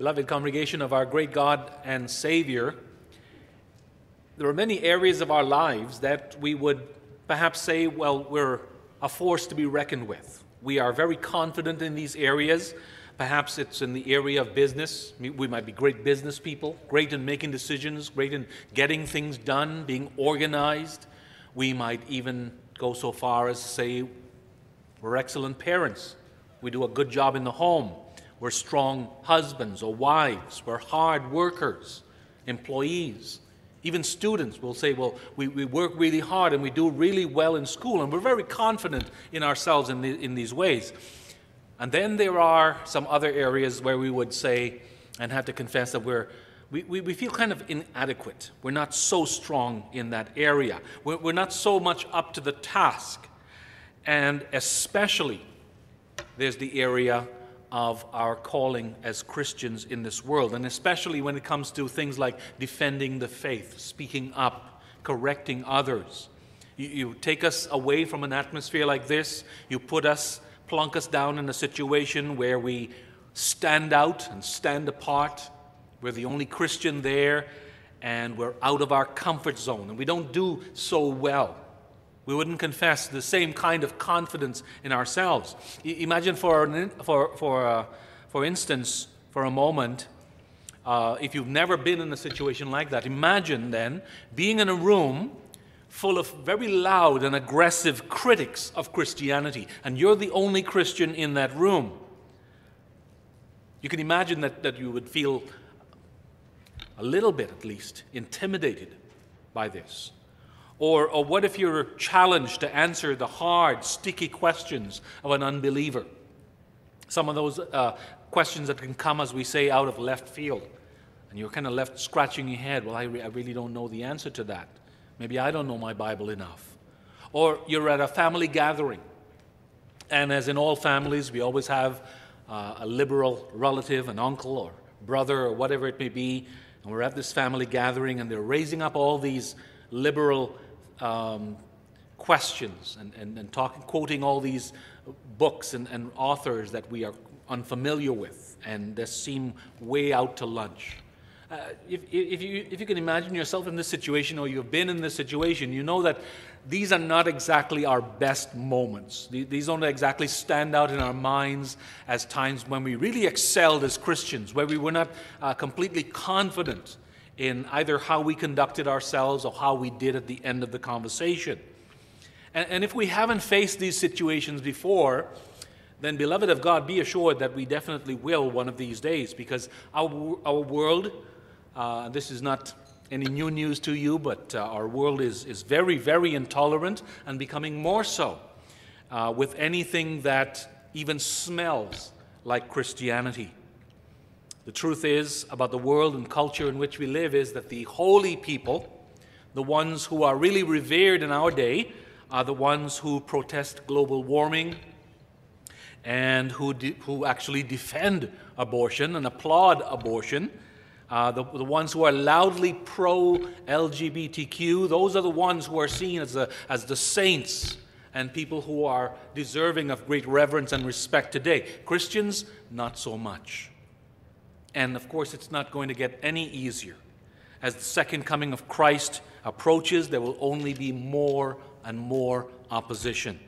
Beloved congregation of our great God and Savior, there are many areas of our lives that we would perhaps say, well, we're a force to be reckoned with. We are very confident in these areas. Perhaps it's in the area of business. We might be great business people, great in making decisions, great in getting things done, being organized. We might even go so far as to say we're excellent parents. We do a good job in the home. We're strong husbands or wives. We're hard workers, employees. Even students will say, well, we, we work really hard and we do really well in school, and we're very confident in ourselves in, the, in these ways. And then there are some other areas where we would say, and have to confess that we're, we, we, we feel kind of inadequate. We're not so strong in that area. We're, we're not so much up to the task. And especially, there's the area of our calling as Christians in this world, and especially when it comes to things like defending the faith, speaking up, correcting others. You, you, take us away from an atmosphere like this, you put us, plunk us down in a situation where we stand out and stand apart. We're the only Christian there, and we're out of our comfort zone, and we don't do so well. We wouldn't confess the same kind of confidence in ourselves. Imagine, for, for, for, uh, for instance, for a moment, uh, if you've never been in a situation like that, imagine then being in a room full of very loud and aggressive critics of Christianity, and you're the only Christian in that room. You can imagine that, that you would feel a little bit, at least, intimidated by this. Or, or what if you're challenged to answer the hard, sticky questions of an unbeliever? Some of those uh, questions that can come, as we say, out of left field. And you're kind of left scratching your head. Well, I, re- I really don't know the answer to that. Maybe I don't know my Bible enough. Or you're at a family gathering. And as in all families, we always have uh, a liberal relative, an uncle or brother or whatever it may be. And we're at this family gathering, and they're raising up all these liberal um, questions and, and, and talking, quoting all these books and, and authors that we are unfamiliar with and that seem way out to lunch. Uh, if, if, you, if you can imagine yourself in this situation or you've been in this situation, you know that these are not exactly our best moments. These don't exactly stand out in our minds as times when we really excelled as Christians, where we were not uh, completely confident in either how we conducted ourselves or how we did at the end of the conversation. And, and if we haven't faced these situations before, then, beloved of God, be assured that we definitely will one of these days because our, our world, uh, this is not any new news to you, but uh, our world is, is very, very intolerant and becoming more so uh, with anything that even smells like Christianity. The truth is about the world and culture in which we live is that the holy people, the ones who are really revered in our day, are the ones who protest global warming and who, de- who actually defend abortion and applaud abortion. Uh, the, the ones who are loudly pro LGBTQ, those are the ones who are seen as the, as the saints and people who are deserving of great reverence and respect today. Christians, not so much. And of course, it's not going to get any easier. As the second coming of Christ approaches, there will only be more and more opposition.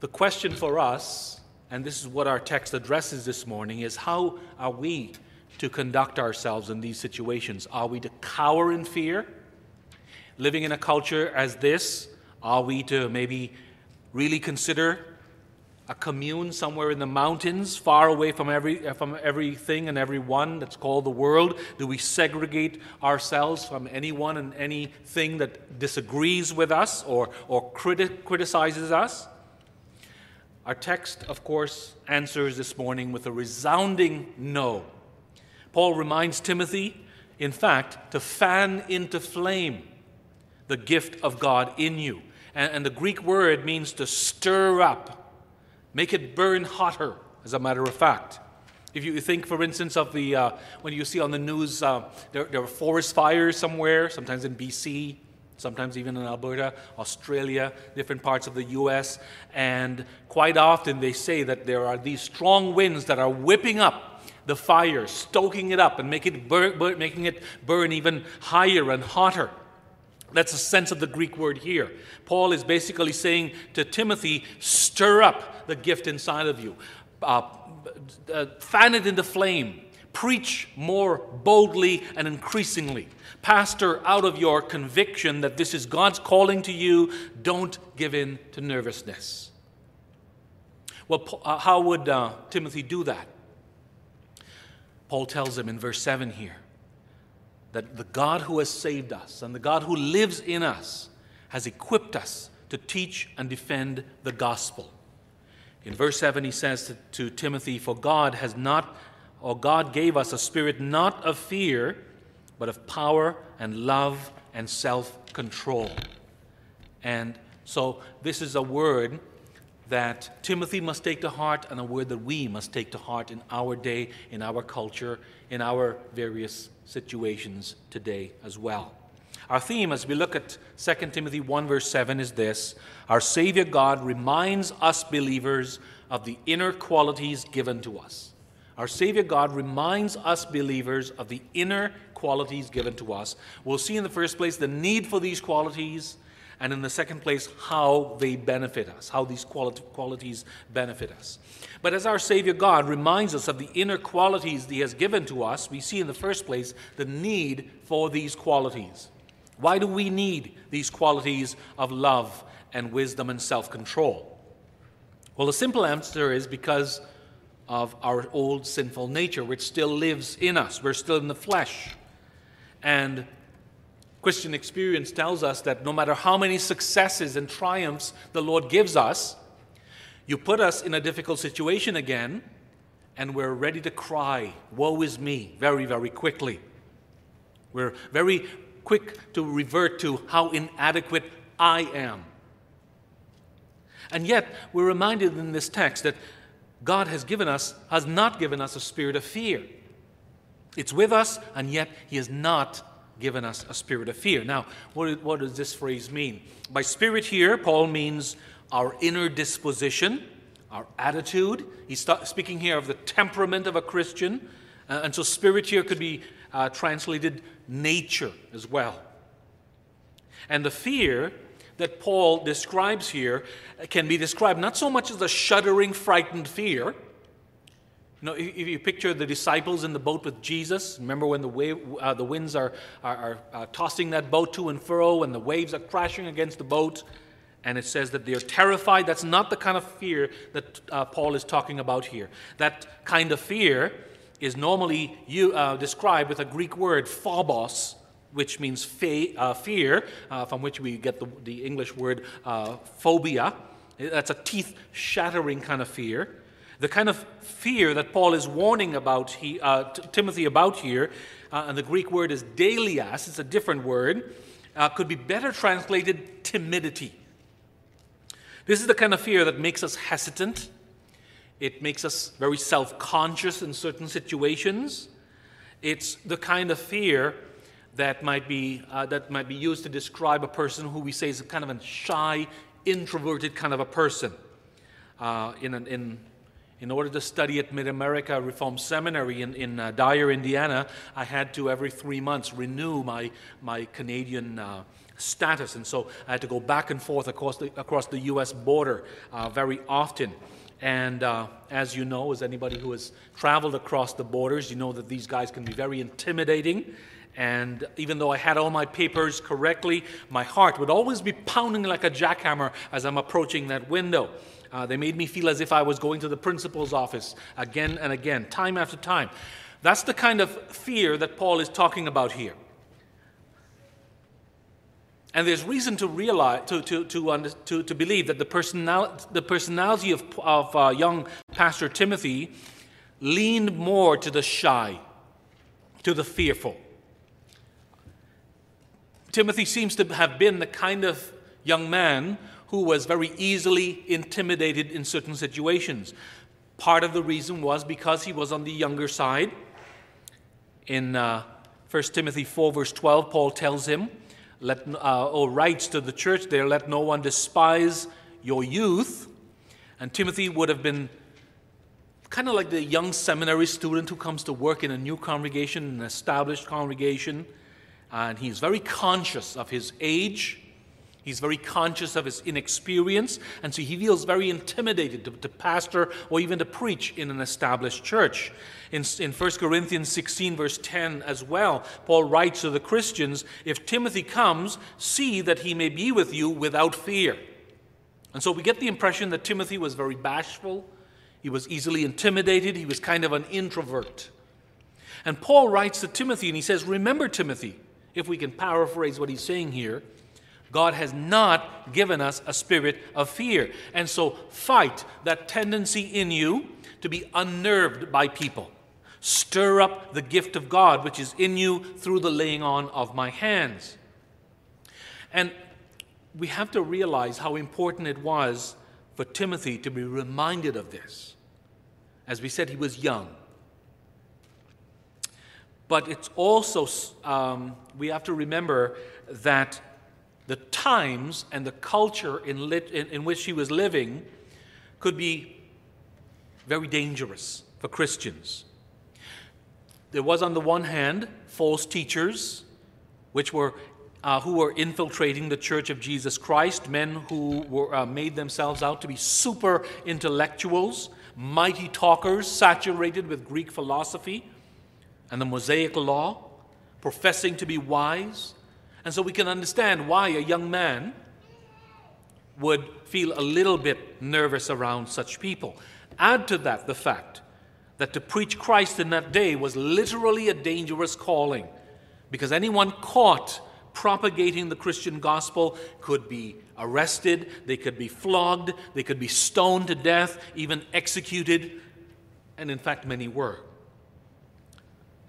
The question for us, and this is what our text addresses this morning, is how are we to conduct ourselves in these situations? Are we to cower in fear? Living in a culture as this, are we to maybe really consider a commune somewhere in the mountains, far away from, every, from everything and everyone that's called the world? Do we segregate ourselves from anyone and anything that disagrees with us or, or criti- criticizes us? Our text, of course, answers this morning with a resounding no. Paul reminds Timothy, in fact, to fan into flame the gift of God in you. And, and the Greek word means to stir up Make it burn hotter, as a matter of fact. If you think, for instance, of the, uh, when you see on the news, uh, there, there are forest fires somewhere, sometimes in BC, sometimes even in Alberta, Australia, different parts of the US, and quite often they say that there are these strong winds that are whipping up the fire, stoking it up and make it making it burn even higher and hotter. That's the sense of the Greek word here. Paul is basically saying to Timothy, stir up the gift inside of you, uh, uh, fan it into flame, preach more boldly and increasingly. Pastor out of your conviction that this is God's calling to you. Don't give in to nervousness. Well, uh, how would uh, Timothy do that? Paul tells him in verse 7 here that the God who has saved us and the God who lives in us has equipped us to teach and defend the gospel. In verse 7, he says to, to, Timothy, For God has not, or God gave us a spirit not of fear, but of power and love and self control. And so, this is a word that Timothy must take to heart and a word that we must take to heart in our day, in our culture, in our various situations today as well. Our theme as we look at 2 Timothy 1, verse 7 is this Our Savior God reminds us believers of the inner qualities given to us. Our Savior God reminds us believers of the inner qualities given to us. We'll see in the first place the need for these qualities and in the second place, how they benefit us, how these qualities benefit us. But as our Savior God reminds us of the inner qualities He has given to us, we see in the first place the need for these qualities. Why do we need these qualities of love and wisdom and self control? Well, the simple answer is because of our old sinful nature, which still lives in us. We're still in the flesh. And Christian experience tells us that no matter how many successes and triumphs the Lord gives us, you put us in a difficult situation again, and we're ready to cry, Woe is me, very, very quickly. We're very quick to revert to how inadequate I am. And yet, we're reminded in this text that God has given us, has not given us a spirit of fear. It's with us, and yet He has not given us a spirit of fear. Now, what, what does this phrase mean? By spirit here, Paul means our inner disposition, our attitude. He's speaking here of the temperament of a Christian. Uh, and so, spirit here could be uh, translated nature as well. And the fear that Paul describes here can be described not so much as a shuddering, frightened fear you know, if you picture the disciples in the boat with Jesus, remember when the, wave, uh, the winds are, are, are uh, tossing that boat to and fro and the waves are crashing against the boat, and it says that they're terrified. That's not the kind of fear that uh, Paul is talking about here. That kind of fear is normally you, uh, described with a Greek word, phobos, which means fe- uh, fear, uh, from which we get the, the English word phobia. That's a teeth shattering kind of fear. The kind of fear that Paul is warning about he, uh, t- Timothy about here, uh, and the Greek word is deileas, it's a different word, uh, could be better translated timidity. This is the kind of fear that makes us hesitant. It makes us very self conscious in certain situations. It's the kind of fear that might, be, uh, that might be used to describe a person who we say is a kind of a shy, introverted kind of a person. Uh, in, an, in in order to study at Mid America Reformed Seminary in, in uh, Dyer, Indiana, I had to every three months renew my, my Canadian uh, status. And so I had to go back and forth across the, across the U.S. border uh, very often. And uh, as you know, as anybody who has traveled across the borders, you know that these guys can be very intimidating. And even though I had all my papers correctly, my heart would always be pounding like a jackhammer as I'm approaching that window. Uh, they made me feel as if I was going to the principal's office again and again, time after time. That's the kind of fear that Paul is talking about here. And there's reason to realize, to, to, to, to, to believe that the, personal, the personality of, of uh, young Pastor Timothy leaned more to the shy, to the fearful. Timothy seems to have been the kind of young man who was very easily intimidated in certain situations. Part of the reason was because he was on the younger side. In uh, 1 Timothy 4, verse 12, Paul tells him, let, uh, or writes to the church there, let no one despise your youth. And Timothy would have been kind of like the young seminary student who comes to work in a new congregation, an established congregation, and he's very conscious of his age. He's very conscious of his inexperience, and so he feels very intimidated to, to pastor or even to preach in an established church. In, in 1 Corinthians 16, verse 10 as well, Paul writes to the Christians If Timothy comes, see that he may be with you without fear. And so we get the impression that Timothy was very bashful, he was easily intimidated. He was kind of an introvert. And Paul writes to Timothy and he says, Remember, Timothy, if we can paraphrase what he's saying here, God has not given us a spirit of fear. And so fight that tendency in you to be unnerved by people. Stir up the gift of God which is in you through the laying on of my hands. And we have to realize how important it was for Timothy to be reminded of this. As we said, he was young. But it's also, um, we have to remember that the times and the culture in, lit, in, in which he was living could be very dangerous for Christians. There was, on the one hand, false teachers, which were uh, who were infiltrating the Church of Jesus Christ, men who were, uh, made themselves out to be super intellectuals, mighty talkers, saturated with Greek philosophy and the Mosaic law, professing to be wise. And so we can understand why a young man would feel a little bit nervous around such people. Add to that the fact that to preach Christ in that day was literally a dangerous calling because anyone caught propagating the Christian gospel could be arrested, they could be flogged, they could be stoned to death, even executed, and in fact, many were.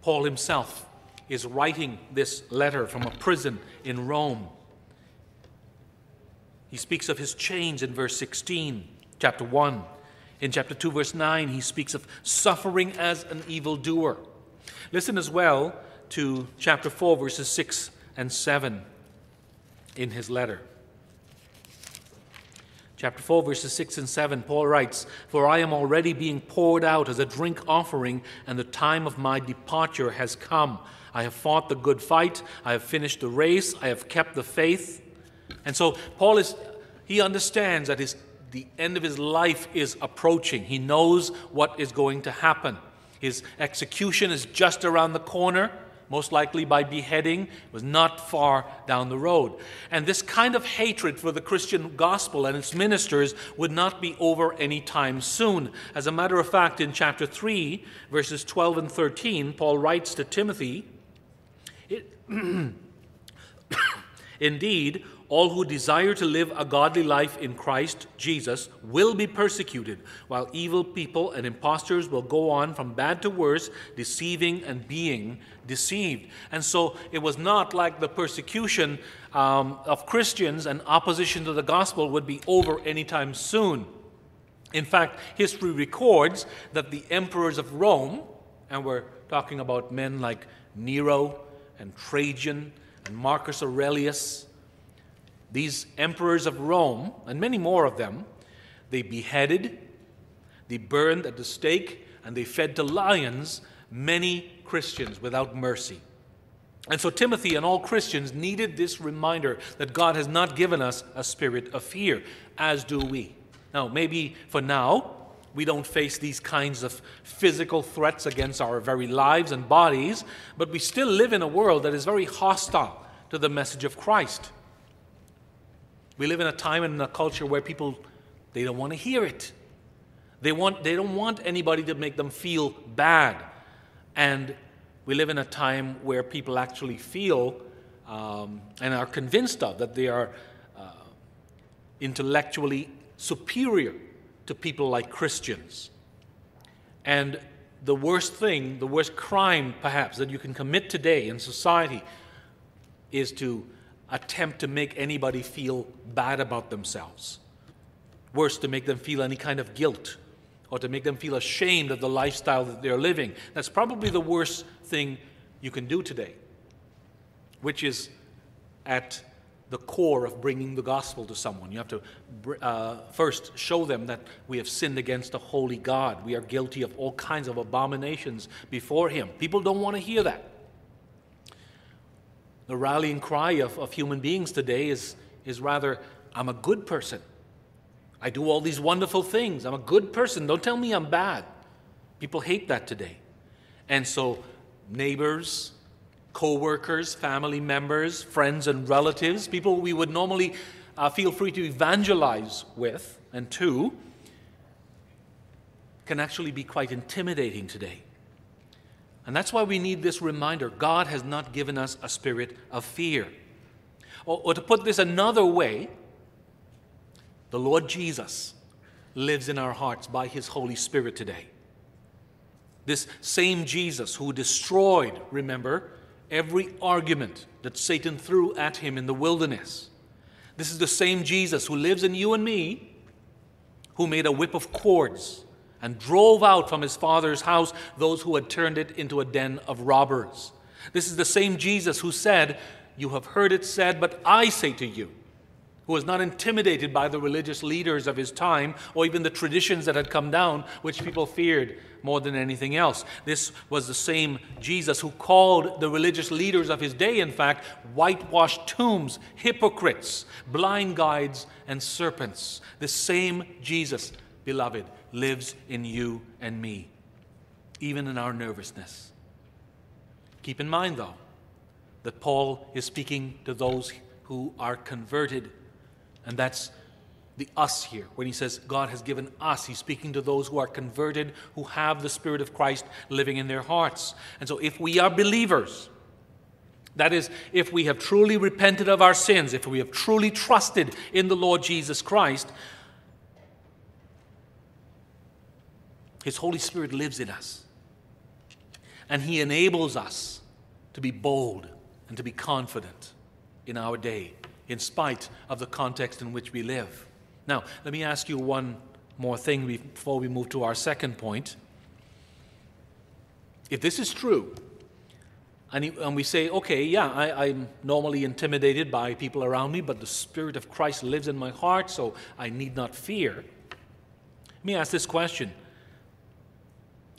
Paul himself is writing this letter from a prison in Rome. He speaks of his chains in verse 16, chapter 1. In chapter 2, verse 9, he speaks of suffering as an evildoer. Listen as well to chapter 4, verses 6 and 7 in his letter. Chapter 4, verses 6 and 7, Paul writes, For I am already being poured out as a drink offering, and the time of my departure has come. I have fought the good fight, I have finished the race, I have kept the faith. And so Paul is, he understands that his, the end of his life is approaching. He knows what is going to happen. His execution is just around the corner most likely by beheading, was not far down the road. And this kind of hatred for the Christian gospel and its ministers would not be over any time soon. As a matter of fact, in chapter 3, verses 12 and 13, Paul writes to Timothy, Indeed, all who desire to live a godly life in Christ Jesus will be persecuted, while evil people and impostors will go on from bad to worse, deceiving and being deceived. And so it was not like the persecution um, of Christians and opposition to the gospel would be over anytime soon. In fact, history records that the emperors of Rome, and we're talking about men like Nero and Trajan and Marcus Aurelius, these emperors of Rome, and many more of them, they beheaded, they burned at the stake, and they fed to lions many Christians without mercy. And so Timothy and all Christians needed this reminder that God has not given us a spirit of fear, as do we. Now, maybe for now, we don't face these kinds of physical threats against our very lives and bodies, but we still live in a world that is very hostile to the message of Christ. We live in a time and in a culture where people they don't want to hear it. They want they don't want anybody to make them feel bad. And we live in a time where people actually feel um, and are convinced of that they are uh, intellectually superior to people like Christians. And the worst thing, the worst crime perhaps that you can commit today in society is to attempt to make anybody feel bad about themselves. Worse, to make them feel any kind of guilt or to make them feel ashamed of the lifestyle that they're living. That's probably the worst thing you can do today, which is at the core of bringing the gospel to someone. You have to uh, first show them that we have sinned against a holy God. We are guilty of all kinds of abominations before Him. People don't want to hear that. The rallying cry of, of human beings today is, is rather, I'm a good person. I do all these wonderful things. I'm a good person. Don't tell me I'm bad. People hate that today. And so, neighbors, co workers, family members, friends, and relatives, people we would normally uh, feel free to evangelize with and to, can actually be quite intimidating today. And that's why we need this reminder God has not given us a spirit of fear. Or, or to put this another way, the Lord Jesus lives in our hearts by his Holy Spirit today. This same Jesus who destroyed, remember, every argument that Satan threw at him in the wilderness. This is the same Jesus who lives in you and me, who made a whip of cords and drove out from his father's house those who had turned it into a den of robbers. This is the same Jesus who said, You have heard it said, but I say to you, who was not intimidated by the religious leaders of his time or even the traditions that had come down, which people feared more than anything else. This was the same Jesus who called the religious leaders of his day, in fact, whitewashed tombs, hypocrites, blind guides, and serpents. The same Jesus, beloved, lives in you and me, even in our nervousness. Keep in mind, though, that Paul is speaking to those who are converted and that's the us here. When he says God has given us, he's speaking to those who are converted, who have the Spirit of Christ living in their hearts. And so if we are believers, that is, if we have truly repented of our sins, if we have truly trusted in the Lord Jesus Christ, His Holy Spirit lives in us. And He enables us to be bold and to be confident in our day in spite of the context in which we live. Now, let me ask you one more thing before we move to our second point. If this is true, and, we say, okay, yeah, I, I'm normally intimidated by people around me, but the Spirit of Christ lives in my heart, so I need not fear. Let me ask this question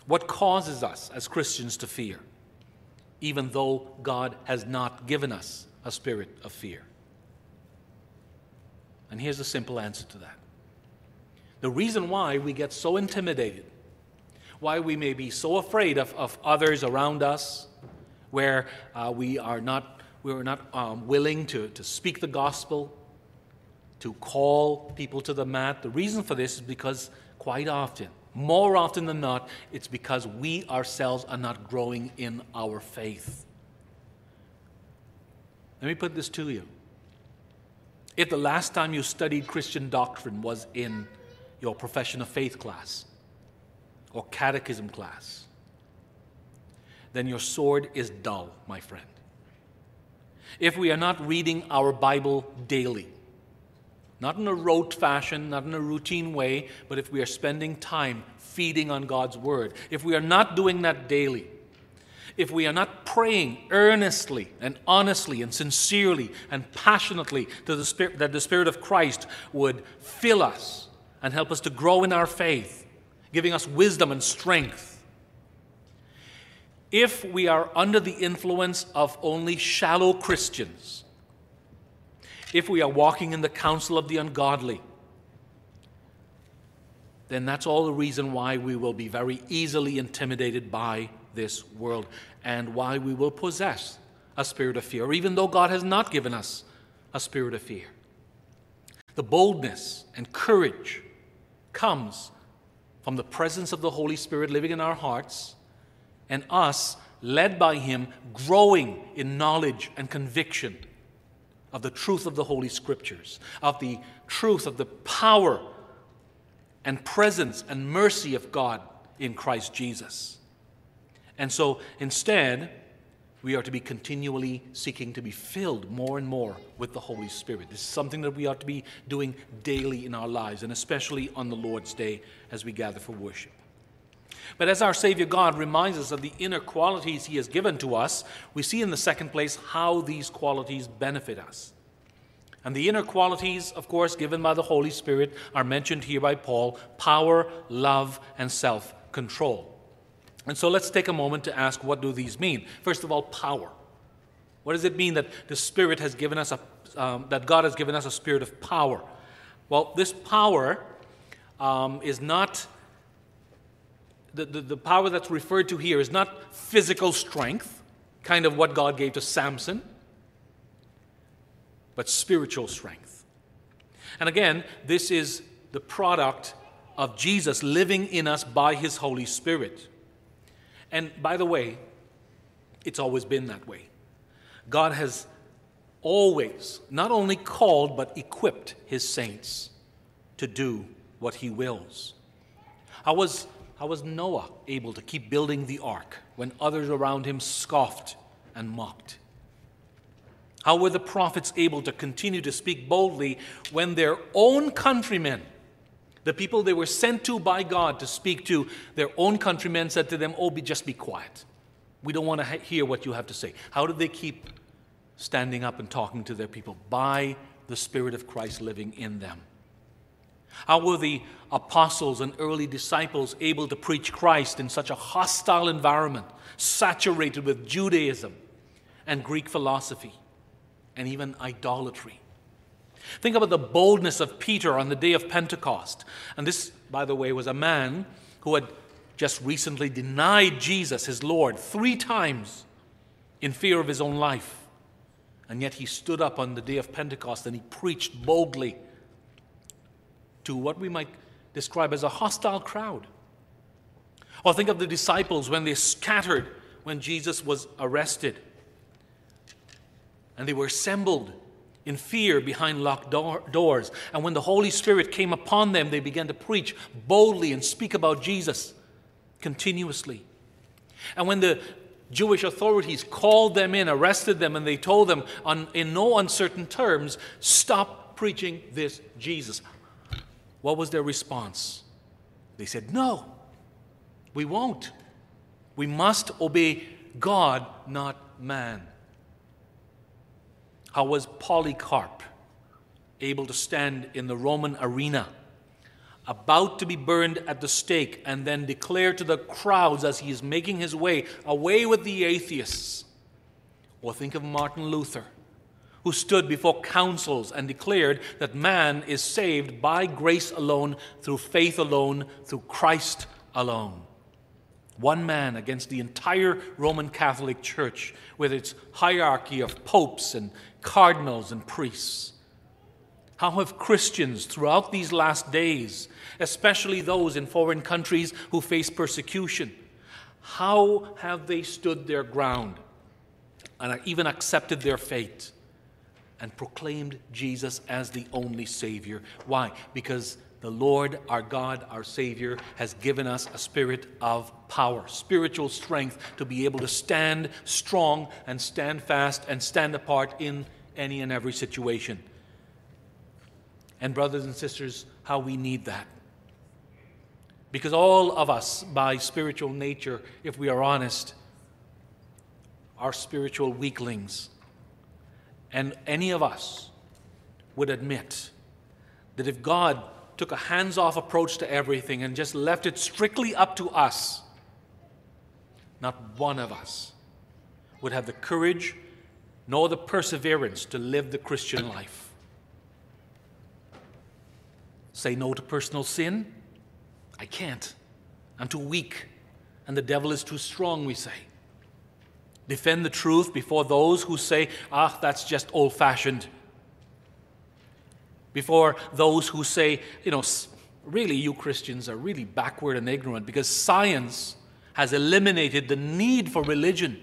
What causes us as Christians to fear, even though God has not given us a spirit of fear? And here's the simple answer to that the reason why we get so intimidated, why we may be so afraid of, of others around us, where uh, we are not, we are not um, willing to, to speak the gospel, to call people to the mat, the reason for this is because quite often, more often than not, it's because we ourselves are not growing in our faith. Let me put this to you. If the last time you studied Christian doctrine was in your profession of faith class or catechism class, then your sword is dull, my friend. If we are not reading our Bible daily, not in a rote fashion, not in a routine way, but if we are spending time feeding on God's Word, if we are not doing that daily, if we are not praying earnestly and honestly and sincerely and passionately to the Spirit, that the Spirit of Christ would fill us and help us to grow in our faith, giving us wisdom and strength. If we are under the influence of only shallow Christians, if we are walking in the counsel of the ungodly, then that's all the reason why we will be very easily intimidated by this world and why we will possess a spirit of fear, even though God has not given us a spirit of fear. The boldness and courage comes from the presence of the Holy Spirit living in our hearts and us, led by Him, growing in knowledge and conviction of the truth of the Holy Scriptures, of the truth of the power and presence and mercy of God in Christ Jesus. And so instead, we are to be continually seeking to be filled more and more with the Holy Spirit. This is something that we ought to be doing daily in our lives, and especially on the Lord's Day as we gather for worship. But as our Savior God reminds us of the inner qualities He has given to us, we see in the second place how these qualities benefit us. And the inner qualities, of course, given by the Holy Spirit are mentioned here by Paul power, love, and self control. And so let's take a moment to ask what do these mean? First of all, power. What does it mean that the Spirit has given us a, um, that God has given us a spirit of power? Well, this power um, is not, the, the, the power that's referred to here is not physical strength, kind of what God gave to Samson but spiritual strength. And again, this is the product of Jesus living in us by his Holy Spirit. And by the way, it's always been that way. God has always not only called, but equipped his saints to do what he wills. I was, how was Noah able to keep building the ark when others around him scoffed and mocked? How were the prophets able to continue to speak boldly when their own countrymen, the people they were sent to by God to speak to, their own countrymen said to them, Oh, be, just be quiet. We don't want to hear what you have to say. How did they keep standing up and talking to their people? By the Spirit of Christ living in them. How were the apostles and early disciples able to preach Christ in such a hostile environment, saturated with Judaism and Greek philosophy? and even idolatry. Think about the boldness of Peter on the day of Pentecost. And this, by the way, was a man who had just recently denied Jesus, his Lord, three times in fear of his own life. And yet he stood up on the day of Pentecost and he preached boldly to what we might describe as a hostile crowd. Or think of the disciples when they scattered when Jesus was arrested and they were assembled in fear behind locked door- doors. And when the Holy Spirit came upon them, they began to preach boldly and speak about Jesus continuously. And when the Jewish authorities called them in, arrested them, and they told them on, in no uncertain terms, stop preaching this Jesus. What was their response? They said, No, we won't. We must obey God, not man. How was Polycarp able to stand in the Roman arena, about to be burned at the stake, and then declare to the crowds as he is making his way, away with the atheists? Or think of Martin Luther, who stood before councils and declared that man is saved by grace alone, through faith alone, through Christ alone. One man against the entire Roman Catholic Church with its hierarchy of popes and cardinals and priests. How have Christians throughout these last days, especially those in foreign countries who face persecution, how have they stood their ground and even accepted their fate and proclaimed Jesus as the only Savior? Why? Because the Lord, our God, our Savior, has given us a spirit of power, spiritual strength to be able to stand strong and stand fast and stand apart in any and every situation. And, brothers and sisters, how we need that. Because all of us, by spiritual nature, if we are honest, are spiritual weaklings. And any of us would admit that if God took a hands off approach to everything and just left it strictly up to us, not one of us would have the courage nor the perseverance to live the Christian life. Say no to personal sin? I can't. I'm too weak, and the devil is too strong, we say. Defend the truth before those who say, ah, that's just old fashioned before those who say, you know, really, you Christians are really backward and ignorant because science has eliminated the need for religion.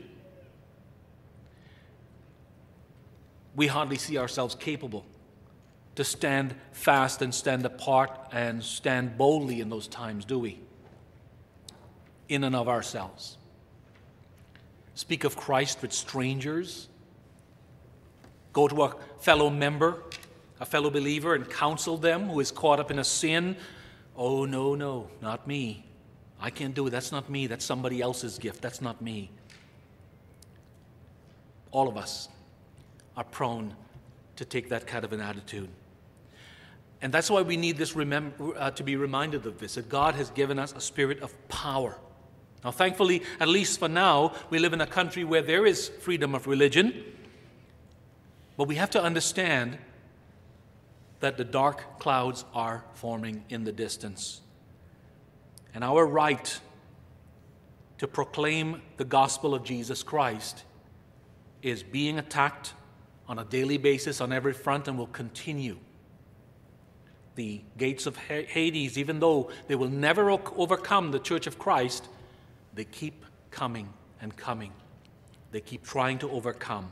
We hardly see ourselves capable to stand fast and stand apart and stand boldly in those times, do we? In and of ourselves. Speak of Christ with strangers. Go to a fellow member a fellow believer and counsel them who is caught up in a sin. Oh, no, no, not me. I can't do it. That's not me. That's somebody else's gift. That's not me. All of us are prone to take that kind of an attitude. And that's why we need this uh, to be reminded of this that God has given us a spirit of power. Now, thankfully, at least for now, we live in a country where there is freedom of religion. But we have to understand that the dark clouds are forming in the distance. And our right to proclaim the gospel of Jesus Christ is being attacked on a daily basis on every front and will continue the gates of Hades, even though they will never overcome the church of Christ, they keep coming and coming. They keep trying to overcome.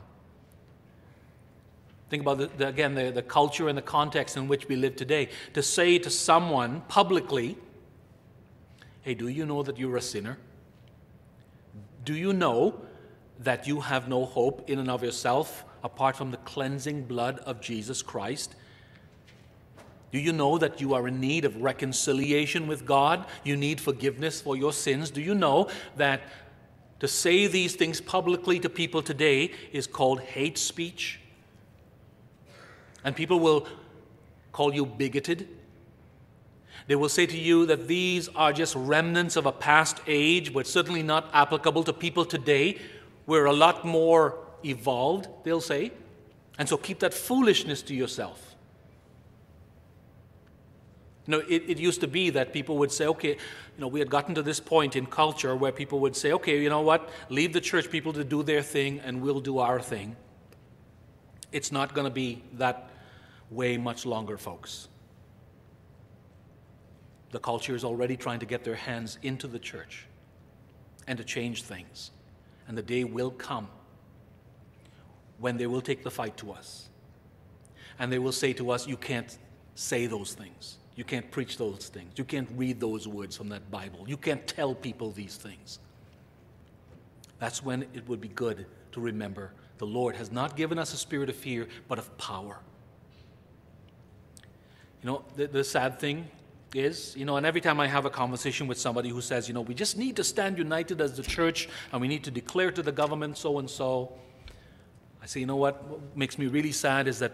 Think about, the, the, again, the, the culture and the context in which we live today. To say to someone publicly, hey, do you know that you're a sinner? Do you know that you have no hope in and of yourself apart from the cleansing blood of Jesus Christ? Do you know that you are in need of reconciliation with God? You need forgiveness for your sins? Do you know that to say these things publicly to people today is called hate speech? And people will call you bigoted. They will say to you that these are just remnants of a past age, but certainly not applicable to people today. We're a lot more evolved, they'll say. And so keep that foolishness to yourself. You know, it, it used to be that people would say, okay, you know, we had gotten to this point in culture where people would say, okay, you know what, leave the church people to do their thing and we'll do our thing. It's not going to be that way much longer, folks. The culture is already trying to get their hands into the church and to change things. And the day will come when they will take the fight to us. And they will say to us, You can't say those things. You can't preach those things. You can't read those words from that Bible. You can't tell people these things. That's when it would be good to remember the Lord has not given us a spirit of fear, but of power. You know, the, the sad thing is, you know, and every time I have a conversation with somebody who says, you know, we just need to stand united as the church and we need to declare to the government so and so, I say, you know what, what makes me really sad is that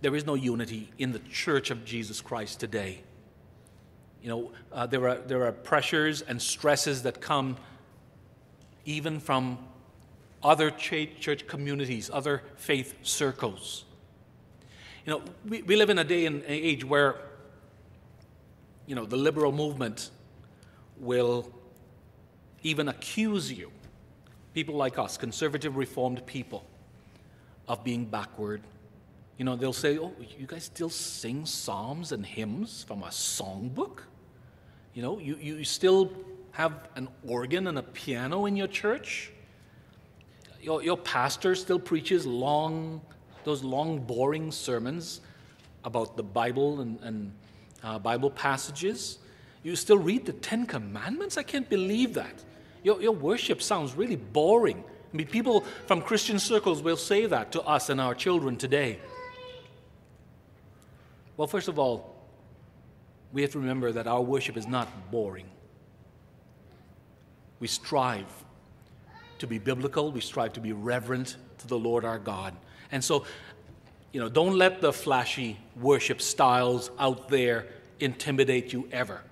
there is no unity in the church of Jesus Christ today. You know, uh, there, are, there are pressures and stresses that come even from other church communities, other faith circles. You know, we, we live in a day and age where, you know, the liberal movement will even accuse you, people like us, conservative reformed people, of being backward you know, they'll say, Oh, you guys still sing psalms and hymns from a songbook? You know, you, you still have an organ and a piano in your church? Your, your pastor still preaches long, those long, boring sermons about the Bible and, and uh, Bible passages? You still read the Ten Commandments? I can't believe that. Your, your worship sounds really boring. I mean, people from Christian circles will say that to us and our children today. Well, first of all, we have to remember that our worship is not boring. We strive to be biblical, we strive to be reverent to the Lord our God. And so, you know, don't let the flashy worship styles out there intimidate you ever.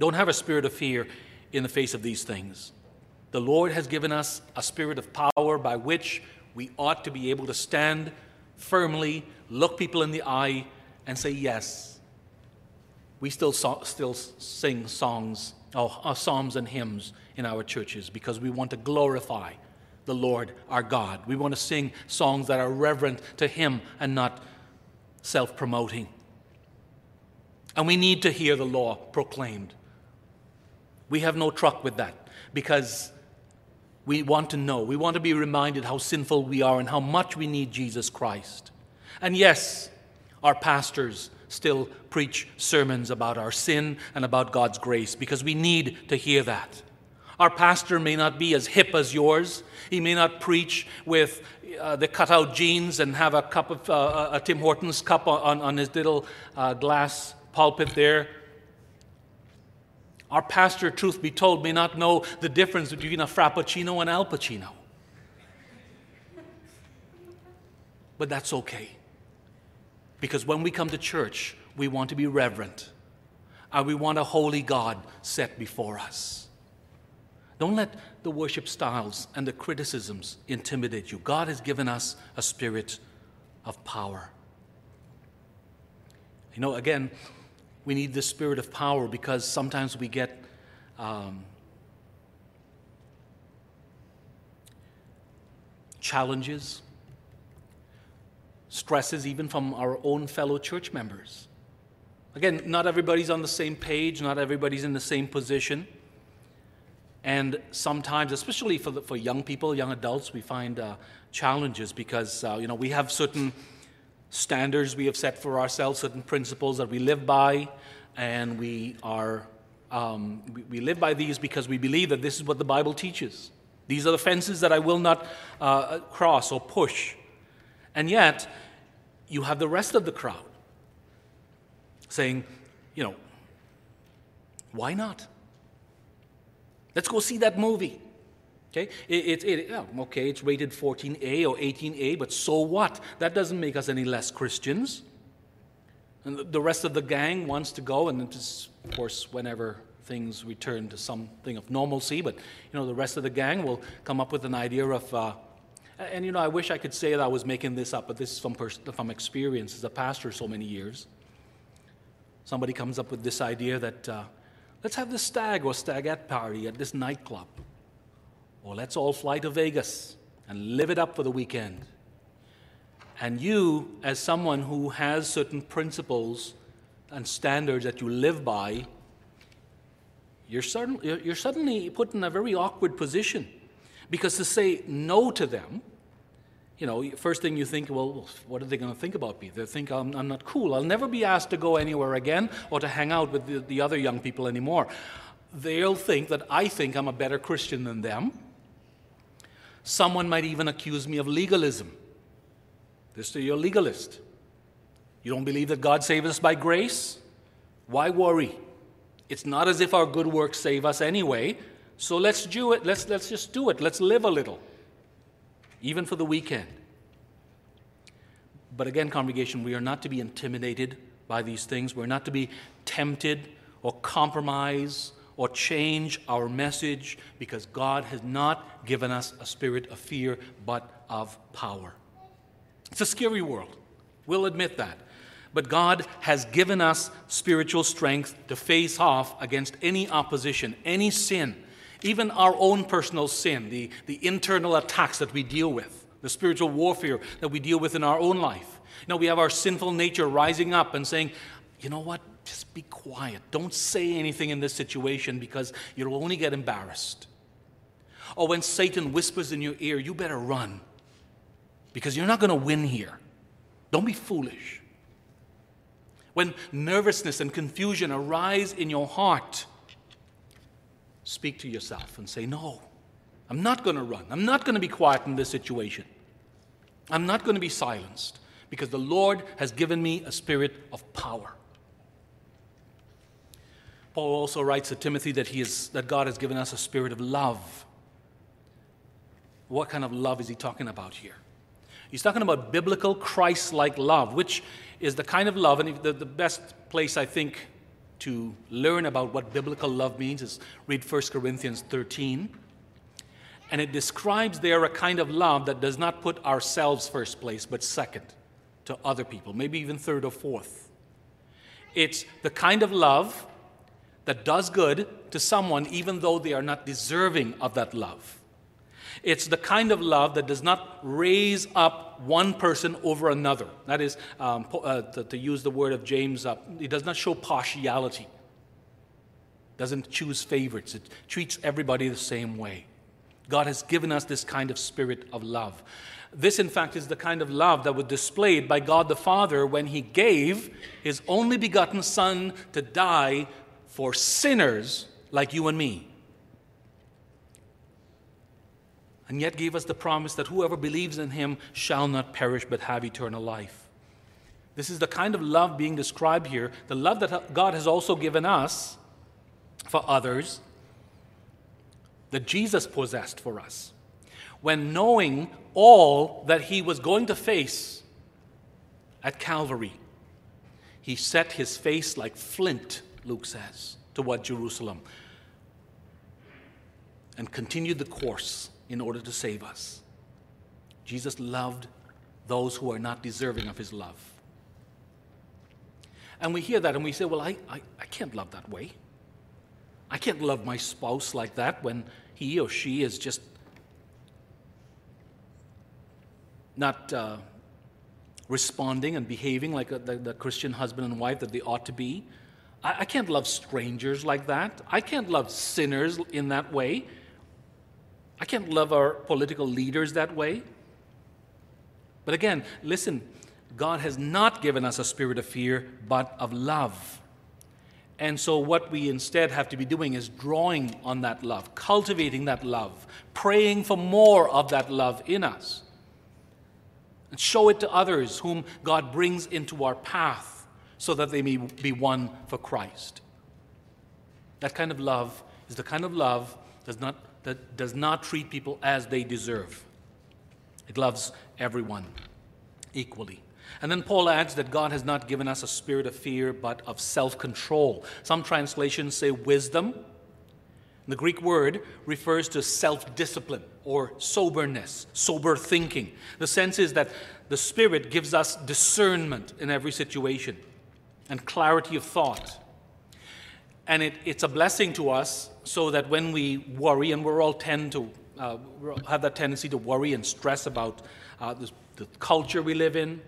Don't have a spirit of fear in the face of these things. The Lord has given us a spirit of power by which we ought to be able to stand firmly, look people in the eye, and say yes. We still, so, still sing songs, oh, uh, psalms and hymns in our churches because we want to glorify the Lord our God. We want to sing songs that are reverent to Him and not self promoting. And we need to hear the law proclaimed. We have no truck with that because we want to know, we want to be reminded how sinful we are and how much we need Jesus Christ. And yes, our pastors still preach sermons about our sin and about God's grace because we need to hear that. Our pastor may not be as hip as yours. He may not preach with uh, the cutout jeans and have a cup of uh, a Tim Hortons cup on, on his little uh, glass pulpit there. Our pastor, truth be told, may not know the difference between a Frappuccino and Al Pacino. But that's okay. Because when we come to church, we want to be reverent and we want a holy God set before us. Don't let the worship styles and the criticisms intimidate you. God has given us a spirit of power. You know, again, we need the spirit of power because sometimes we get um, challenges, stresses, even from our own fellow church members. Again, not everybody's on the same page, not everybody's in the same position. And sometimes, especially for, the, for young people, young adults, we find uh, challenges because uh, you know we have certain standards we have set for ourselves, certain principles that we live by, and we are um, we, we, live by these because we believe that this is what the Bible teaches. These are the fences that I will not uh, cross or push. And yet, you have the rest of the crowd saying, you know, why not? Let's go see that movie. Okay, it, it, it yeah, okay, it's rated 14A or 18A, but so what? That doesn't make us any less Christians. And the rest of the gang wants to go, and of course, whenever things return to something of normalcy, but you know, the rest of the gang will come up with an idea of. Uh, and you know, I wish I could say that I was making this up, but this is from, pers- from experience as a pastor so many years. Somebody comes up with this idea that uh, let's have this stag or stagette party at this nightclub, or let's all fly to Vegas and live it up for the weekend. And you, as someone who has certain principles and standards that you live by, you're, certain, you're suddenly put in a very awkward position. Because to say no to them, you know, first thing you think, well, what are they going to think about me? They'll think I'm, I'm, not cool. I'll never be asked to go anywhere again or to hang out with the, the other young people anymore. They'll think that I think I'm a better Christian than them. Someone might even accuse me of legalism. This to your legalist. You don't believe that God saves us by grace? Why worry? It's not as if our good works save us anyway. So let's do it. Let's, let's just do it. Let's live a little, even for the weekend. But again, congregation, we are not to be intimidated by these things. We're not to be tempted or compromise or change our message because God has not given us a spirit of fear, but of power. It's a scary world. We'll admit that. But God has given us spiritual strength to face off against any opposition, any sin, even our own personal sin, the, the internal attacks that we deal with, the spiritual warfare that we deal with in our own life. You know, we have our sinful nature rising up and saying, you know what, just be quiet. Don't say anything in this situation because you'll only get embarrassed. Or when Satan whispers in your ear, you better run because you're not going to win here. Don't be foolish. When nervousness and confusion arise in your heart, speak to yourself and say, No, I'm not going to run. I'm not going to be quiet in this situation. I'm not going to be silenced because the Lord has given me a spirit of power. Paul also writes to Timothy that, he is, that God has given us a spirit of love. What kind of love is he talking about here? He's talking about biblical Christ like love, which is the kind of love, and the, the best place I think to learn about what biblical love means is read 1 Corinthians 13. And it describes there a kind of love that does not put ourselves first place, but second to other people, maybe even third or fourth. It's the kind of love that does good to someone even though they are not deserving of that love. It's the kind of love that does not raise up one person over another. That is, um, uh, to, to, use the word of James, uh, it does not show partiality. Doesn't choose favorites. It treats everybody the same way. God has given us this kind of spirit of love. This, in fact, is the kind of love that was displayed by God the Father when He gave His only begotten Son to die for sinners like you and me. And yet gave us the promise that whoever believes in him shall not perish but have eternal life. This is the kind of love being described here, the love that God has also given us for others, that Jesus possessed for us. When knowing all that he was going to face at Calvary, he set his face like flint, Luke says, toward Jerusalem and continued the course in order to save us. Jesus loved those who are not deserving of his love. And we hear that and we say, well, I, I, I can't love that way. I can't love my spouse like that when he or she is just not uh, responding and behaving like a, the, the, Christian husband and wife that they ought to be. I, I can't love strangers like that. I can't love sinners in that way. I can't love our political leaders that way. But again, listen, God has not given us a spirit of fear, but of love. And so, what we instead have to be doing is drawing on that love, cultivating that love, praying for more of that love in us. And show it to others whom God brings into our path so that they may be won for Christ. That kind of love is the kind of love that does not, that does not treat people as they deserve. It loves everyone equally. And then Paul adds that God has not given us a spirit of fear, but of self control. Some translations say wisdom. The Greek word refers to self discipline or soberness, sober thinking. The sense is that the Spirit gives us discernment in every situation and clarity of thought. And it, it's a blessing to us so that when we worry, and we're all tend to uh, have that tendency to worry and stress about uh, the, the culture we live in,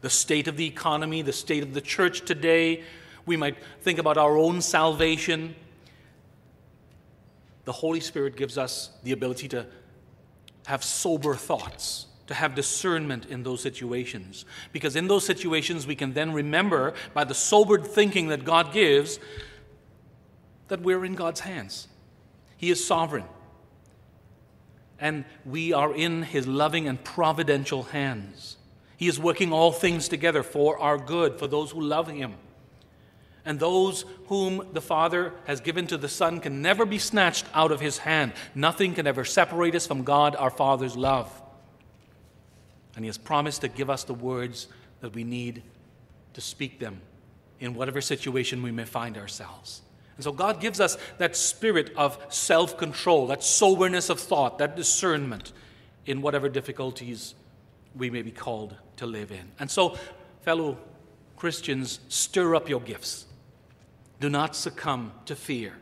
the state of the economy, the state of the church today. We might think about our own salvation. The Holy Spirit gives us the ability to have sober thoughts, to have discernment in those situations. Because in those situations, we can then remember by the sobered thinking that God gives that we're in God's hands. He is sovereign. And we are in His loving and providential hands. He is working all things together for our good, for those who love Him. And those whom the Father has given to the Son can never be snatched out of His hand. Nothing can ever separate us from God, our Father's love. And He has promised to give us the words that we need to speak them in whatever situation we may find ourselves. And so God gives us that spirit of self control, that soberness of thought, that discernment in whatever difficulties we may be called to live in. And so, fellow Christians, stir up your gifts. Do not succumb to fear.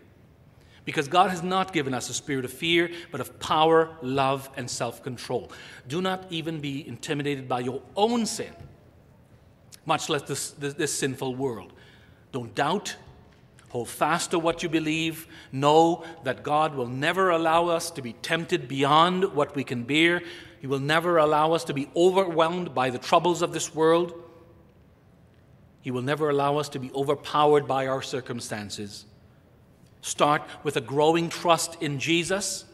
Because God has not given us a spirit of fear, but of power, love, and self control. Do not even be intimidated by your own sin, much less this, this, this sinful world. Don't doubt, Hold fast to what you believe. Know that God will never allow us to be tempted beyond what we can bear. He will never allow us to be overwhelmed by the troubles of this world. He will never allow us to be overpowered by our circumstances. Start with a growing trust in Jesus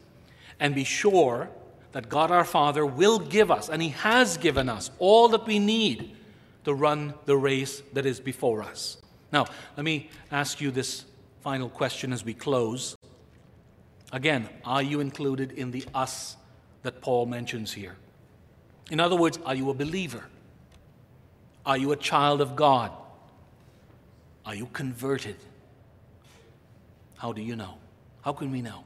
and be sure that God our Father will give us, and He has given us, all that we need to run the race that is before us. Now, let me ask you this final question as we close. Again, are you included in the us that Paul mentions here. In other words, are you a believer? Are you a child of God? Are you converted? How do you know? How can we know?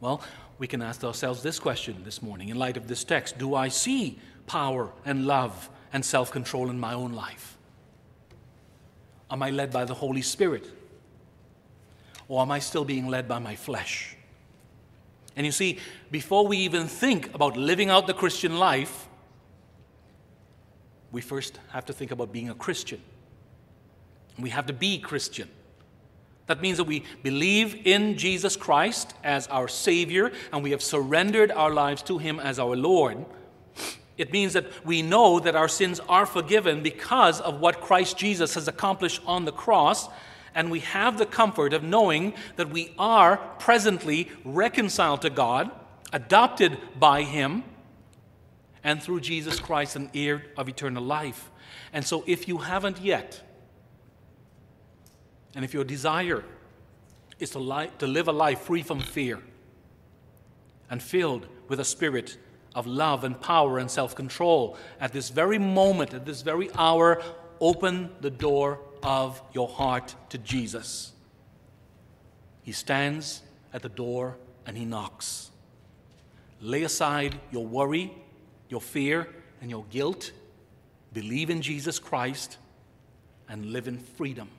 Well, we can ask ourselves this question this morning in light of this text Do I see power and love and self control in my own life? Am I led by the Holy Spirit? Or am I still being led by my flesh? And you see, before we even think about living out the Christian life, we first have to think about being a Christian. We have to be Christian. That means that we believe in Jesus Christ as our Savior and we have surrendered our lives to Him as our Lord. It means that we know that our sins are forgiven because of what Christ Jesus has accomplished on the cross and we have the comfort of knowing that we are presently reconciled to God, adopted by Him, and through Jesus Christ, an heir of eternal life. And so, if you haven't yet, and if your desire is to, li- to live a life free from fear and filled with a spirit of love and power and self control. At this very moment, at this very hour, open the door of your heart to Jesus. He stands at the door and he knocks. Lay aside your worry, your fear, and your guilt. Believe in Jesus Christ and live in freedom.